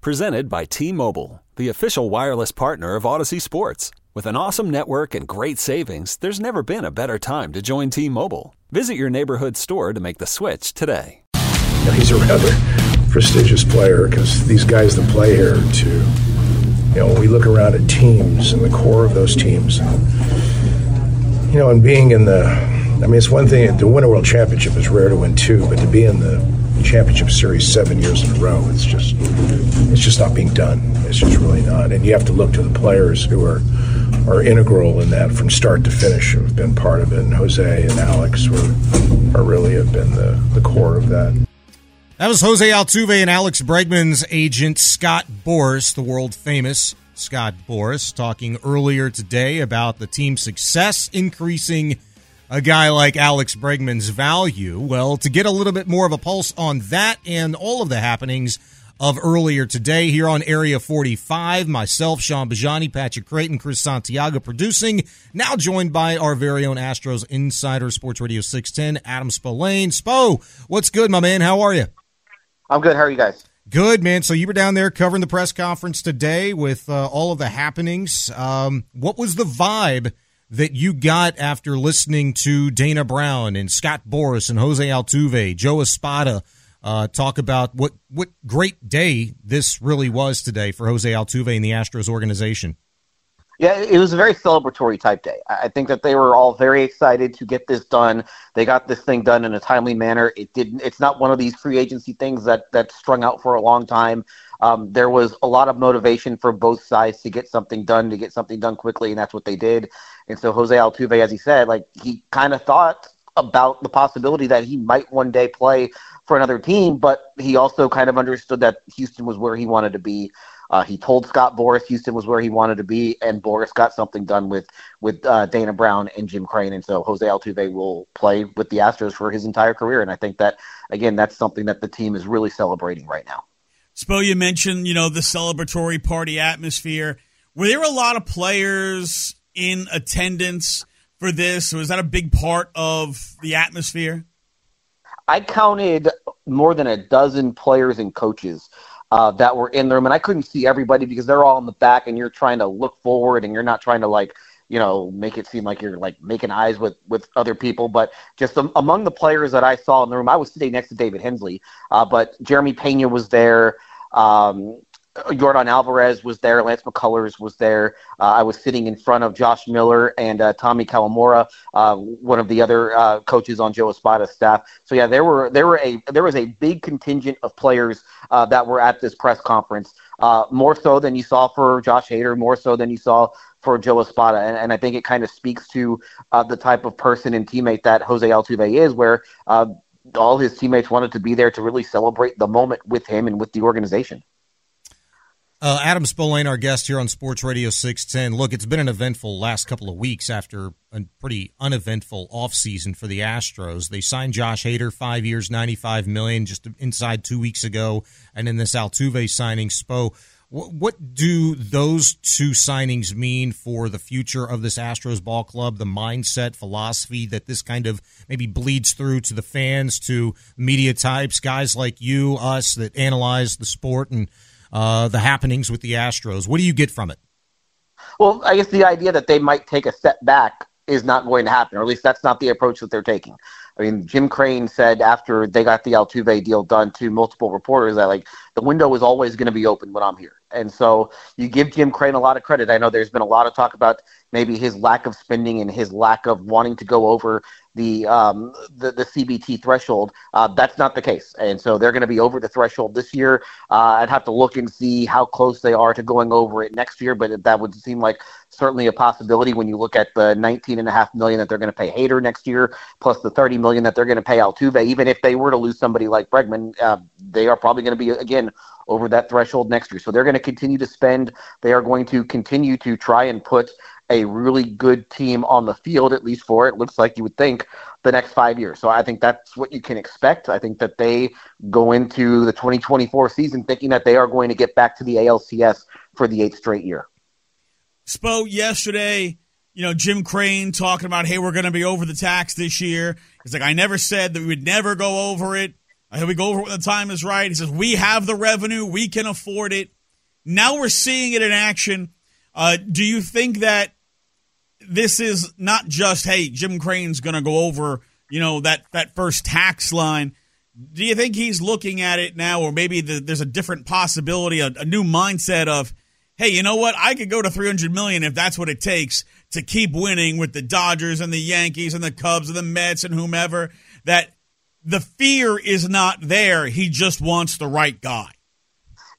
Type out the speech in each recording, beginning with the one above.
Presented by T Mobile, the official wireless partner of Odyssey Sports. With an awesome network and great savings, there's never been a better time to join T Mobile. Visit your neighborhood store to make the switch today. He's a rather prestigious player because these guys that play here, too, you know, we look around at teams and the core of those teams, you know, and being in the, I mean, it's one thing to win a world championship is rare to win two, but to be in the championship series seven years in a row, it's just, it's just not being done. It's just really not. And you have to look to the players who are, are integral in that from start to finish, who have been part of it. And Jose and Alex were, are really have been the, the core of that. That was Jose Altuve and Alex Bregman's agent, Scott Boras, the world famous Scott Boras, talking earlier today about the team's success increasing a guy like Alex Bregman's value. Well, to get a little bit more of a pulse on that and all of the happenings of earlier today here on Area 45, myself, Shaun Bijani, Patrick Creighton, Chris Santiago producing, now joined by our very own Astros insider, Sports Radio 610, Adam Spolane. Spo, what's good, my man? How are you? I'm good. How are you guys? Good, man. So you were down there covering the press conference today with uh, all of the happenings. Um, what was the vibe that you got after listening to Dana Brown and Scott Boras and Jose Altuve, Joe Espada uh, talk about what what great day this really was today for Jose Altuve and the Astros organization? Yeah, it was a very celebratory type day. I think that they were all very excited to get this done. They got this thing done in a timely manner. It didn't. It's not one of these free agency things that that strung out for a long time. Um, there was a lot of motivation for both sides to get something done, to get something done quickly, and that's what they did. And so Jose Altuve, as he said, like he kind of thought about the possibility that he might one day play for another team, but he also kind of understood that Houston was where he wanted to be. Uh, he told Scott Boras Houston was where he wanted to be, and Boras got something done with with uh, Dana Brown and Jim Crane, and so Jose Altuve will play with the Astros for his entire career. And I think that again, that's something that the team is really celebrating right now. Spo, you mentioned you know the celebratory party atmosphere. Were there a lot of players in attendance for this? Was that a big part of the atmosphere? I counted more than a dozen players and coaches uh, that were in the room, and I couldn't see everybody because they're all in the back, and you're trying to look forward, and you're not trying to like you know make it seem like you're like making eyes with with other people. But just um, among the players that i saw in the room i was sitting next to david hensley uh, but jeremy pena was there. Um, Yordan Alvarez was there. Lance McCullers was there. Uh, I was sitting in front of Josh Miller and uh, Tommy Kawamura, uh, one of the other uh, coaches on Joe Espada's staff. So yeah, there were there were a there was a big contingent of players uh, that were at this press conference. Uh, more so than you saw for Josh Hader, more so than you saw for Joe Espada, and, and I think it kind of speaks to the type of person and teammate that Jose Altuve is, where all his teammates wanted to be there to really celebrate the moment with him and with the organization. Uh, Adam Spolane, our guest here on Sports Radio 610. Look, it's been an eventful last couple of weeks after a pretty uneventful offseason for the Astros. They signed Josh Hader, five years, 95 million, just inside two weeks ago. And then this Altuve signing, Spo. What, what do those two signings mean for the future of this Astros ball club, the mindset, philosophy that this kind of maybe bleeds through to the fans, to media types, guys like you, us that analyze the sport and – uh, the happenings with the Astros. What do you get from it? Well, I guess the idea that they might take a step back is not going to happen, or at least that's not the approach that they're taking. I mean, Jim Crane said after they got the Altuve deal done to multiple reporters that like the window is always going to be open when I'm here. And so you give Jim Crane a lot of credit. I know there's been a lot of talk about maybe his lack of spending and his lack of wanting to go over the um, the, the CBT threshold. Uh, that's not the case, and so they're going to be over the threshold this year. Uh, I'd have to look and see how close they are to going over it next year, but that would seem like certainly a possibility when you look at the 19 and a half million that they're going to pay Hader next year, plus the 30 million that they're going to pay Altuve. Even if they were to lose somebody like Bregman, uh, they are probably going to be again over that threshold next year. So they're going to continue to spend. They are going to continue to try and put a really good team on the field, at least for it looks like you would think the next five years. So I think that's what you can expect. I think that they go into the 2024 season thinking that they are going to get back to the ALCS for the eighth straight year. Spo, yesterday, you know, Jim Crane talking about, hey, we're going to be over the tax this year. He's like, I never said that we would never go over it. I hope we go over when the time is right. He says, we have the revenue, we can afford it. Now we're seeing it in action. Uh, do you think that this is not just hey Jim Crane's going to go over you know that that first tax line. Do you think he's looking at it now, or maybe the, there's a different possibility, a, a new mindset of, hey, you know what? I could go to 300 million if that's what it takes to keep winning with the Dodgers and the Yankees and the Cubs and the Mets and whomever. That the fear is not there. He just wants the right guy.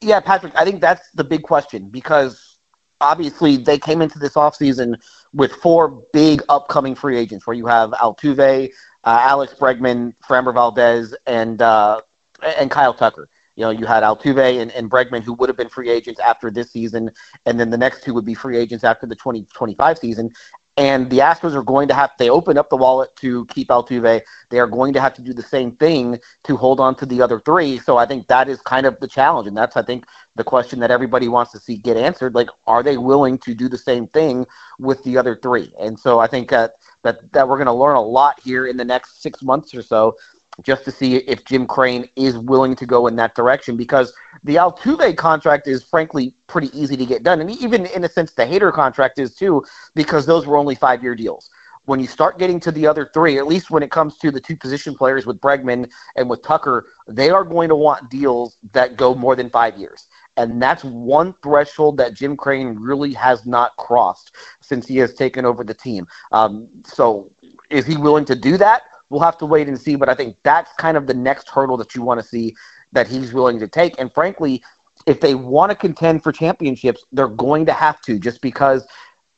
Yeah, Patrick, I think that's the big question because obviously they came into this offseason with four big upcoming free agents where you have Altuve, uh, Alex Bregman, Framber Valdez, and uh, and Kyle Tucker. You know, you had Altuve and, and Bregman who would have been free agents after this season, and then the next two would be free agents after the 2025 season. And the Astros are going to have, they open up the wallet to keep Altuve. They are going to have to do the same thing to hold on to the other three. So I think that is kind of the challenge. And that's, I think, the question that everybody wants to see get answered. Like, are they willing to do the same thing with the other three? And so I think that, that, that we're going to learn a lot here in the next six months or so just to see if Jim Crane is willing to go in that direction because the Altuve contract is frankly pretty easy to get done. And even in a sense, the Hader contract is too because those were only five year deals. When you start getting to the other three, at least when it comes to the two position players with Bregman and with Tucker, they are going to want deals that go more than five years. And that's one threshold that Jim Crane really has not crossed since he has taken over the team. Um, so is he willing to do that? We'll have to wait and see. But I think that's kind of the next hurdle that you want to see that he's willing to take. And frankly, if they want to contend for championships, they're going to have to just because,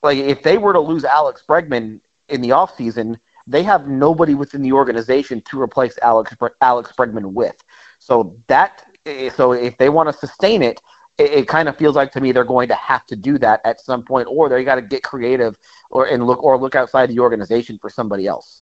like, if they were to lose Alex Bregman in the offseason, they have nobody within the organization to replace Alex Alex Bregman with. So that eh, so if they want to sustain it, it, it kind of feels like to me they're going to have to do that at some point, or they got to get creative or and look or look outside the organization for somebody else.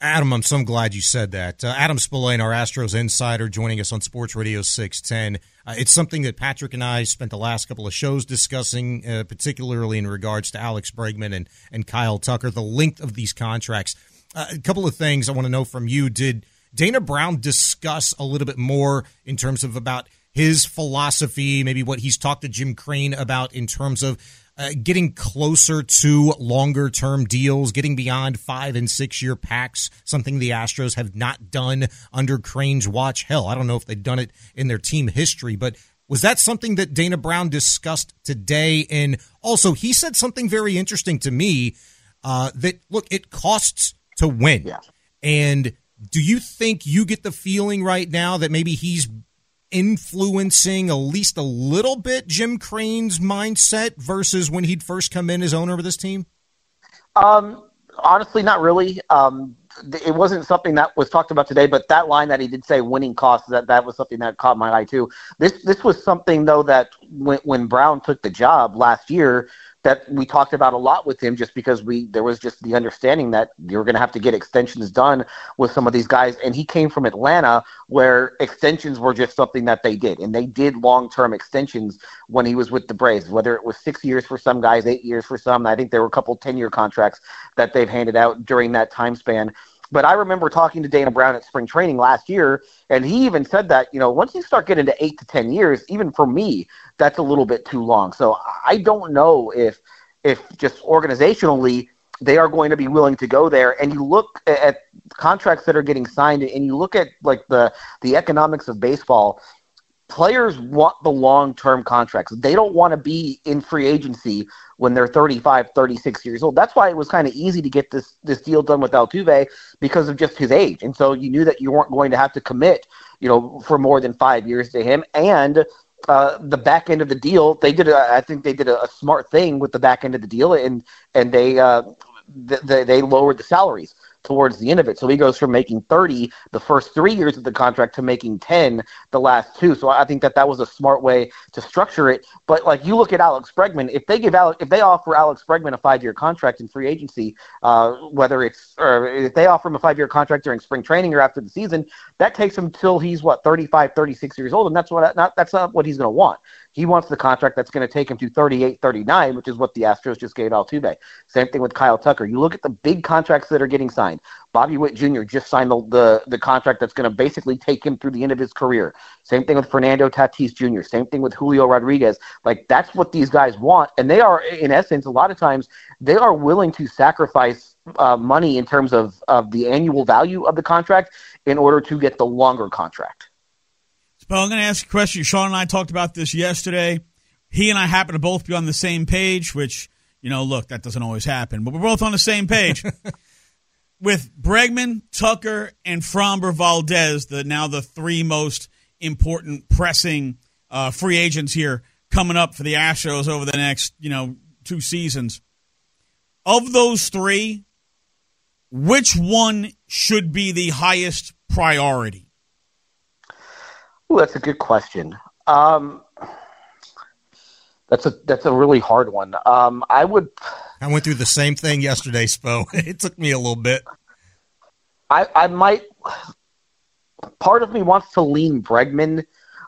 Adam, I'm so glad you said that. Uh, Adam Spolane, our Astros insider, joining us on Sports Radio 610. Uh, it's something that Patrick and I spent the last couple of shows discussing, uh, particularly in regards to Alex Bregman and, and Kyle Tucker, the length of these contracts. Uh, a couple of things I want to know from you. Did Dana Brown discuss a little bit more in terms of about his philosophy, maybe what he's talked to Jim Crane about in terms of uh, getting closer to longer term deals, getting beyond five and six year packs, something the Astros have not done under Crane's watch. Hell, I don't know if they've done it in their team history, but Was that something that Dana Brown discussed today? And also, he said something very interesting to me uh, that, look, it costs to win. Yeah. And do you think you get the feeling right now that maybe he's influencing at least a little bit Jim Crane's mindset versus when he'd first come in as owner of this team? Um, honestly, not really. Um, it wasn't something that was talked about today, but that line that he did say winning costs that that was something that caught my eye too. This this was something though that when when Brown took the job last year, that we talked about a lot with him just because we there was just the understanding that you're going to have to get extensions done with some of these guys. And he came from Atlanta where extensions were just something that they did. And they did long-term extensions when he was with the Braves whether it was 6 years for some guys 8 years for some. I think there were a couple 10-year contracts that they've handed out during that time span but I remember talking to Dana Brown at spring training last year, and he even said that, you know, once you start getting to eight to 10 years, even for me, that's a little bit too long. So I don't know if, if just organizationally, they are going to be willing to go there. And you look at contracts that are getting signed, and you look at like the, the economics of baseball, players want the long-term contracts. They don't want to be in free agency when they're 35, 36 years old. That's why it was kind of easy to get this this deal done with Altuve because of just his age. And so you knew that you weren't going to have to commit, you know, for more than 5 years to him and uh, the back end of the deal, they did. A, I think they did a, a smart thing with the back end of the deal, and and they uh, th- they lowered the salaries towards the end of it. So he goes from making 30 the first three years of the contract to making 10 the last two. So I think that that was a smart way to structure it. But like you look at Alex Bregman, if they give Alex, if they offer Alex Bregman a five year contract in free agency, uh, whether it's or if they offer him a five year contract during spring training or after the season, that takes him till he's what 35, 36 years old, and that's what not that's not what he's going to want. He wants the contract that's going to take him to 38, 39, which is what the Astros just gave Altuve. Same thing with Kyle Tucker. You look at the big contracts that are getting signed. Bobby Witt Jr. just signed the, the, the contract that's going to basically take him through the end of his career. Same thing with Fernando Tatis Jr. Same thing with Julio Rodriguez. Like, that's what these guys want. And they are, in essence, a lot of times, they are willing to sacrifice uh, money in terms of, of the annual value of the contract in order to get the longer contract. Well, I'm going to ask you a question. Shaun and I talked about this yesterday. He and I happen to both be on the same page, which, you know, look, that doesn't always happen, but we're both on the same page. With Bregman, Tucker, and Framber Valdez, the now the three most important pressing uh, free agents here coming up for the Astros over the next, you know, two seasons. Of those three, which one should be the highest priority? Ooh, that's a good question. Um, that's a that's a really hard one. Um, I would. I went through the same thing yesterday, Spo. It took me a little bit. I I might. Part of me wants to lean Bregman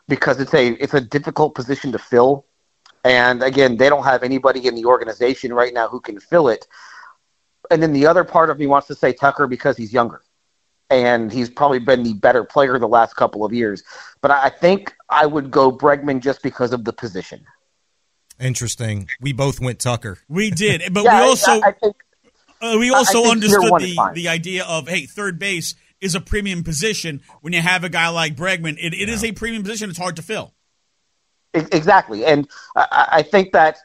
because it's a it's a difficult position to fill, and again, they don't have anybody in the organization right now who can fill it. And then the other part of me wants to say Tucker because he's younger and he's probably been the better player the last couple of years. But I think I would go Bregman just because of the position. Interesting. We both went Tucker. We did, but yeah, we also think, uh, we also understood the the idea of hey, third base is a premium position when you have a guy like Bregman. It, it yeah. is a premium position. It's hard to fill. Exactly, and I, I think that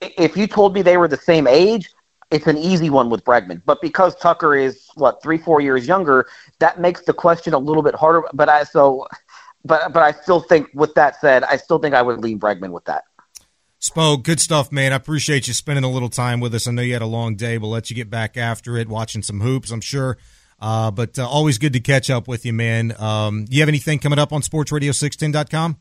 if you told me they were the same age, it's an easy one with Bregman. But because Tucker is what three, four years younger, that makes the question a little bit harder. But I so, but but I still think, with that said, I still think I would lean Bregman with that. Spo, good stuff, man. I appreciate you spending a little time with us. I know you had a long day. We'll let you get back after it, watching some hoops, I'm sure. Uh, but uh, always good to catch up with you, man. Um, you have anything coming up on sportsradio610.com?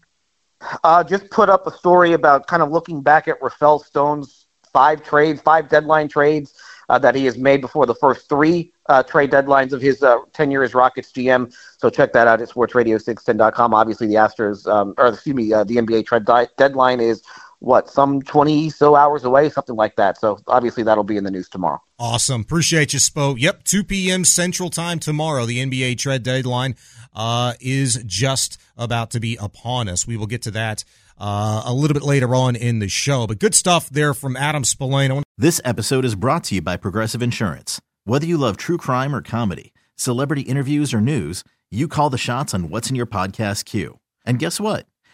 Uh, just put up a story about kind of looking back at Rafael Stone's five trades, five deadline trades uh, that he has made before the first three uh, trade deadlines of his uh, tenure as Rockets GM. So check that out at sportsradio610.com. Obviously, the Astros, um, or excuse me, uh, the NBA trade deadline is what some 20 so hours away something like that so obviously that'll be in the news tomorrow awesome appreciate you spo yep 2 p.m central time tomorrow the nba trade deadline uh, is just about to be upon us we will get to that uh, a little bit later on in the show. But good stuff there from Adam Spolane. This episode is brought to you by Progressive Insurance. Whether you love true crime or comedy, celebrity interviews or news, you call the shots on what's in your podcast queue. And guess what?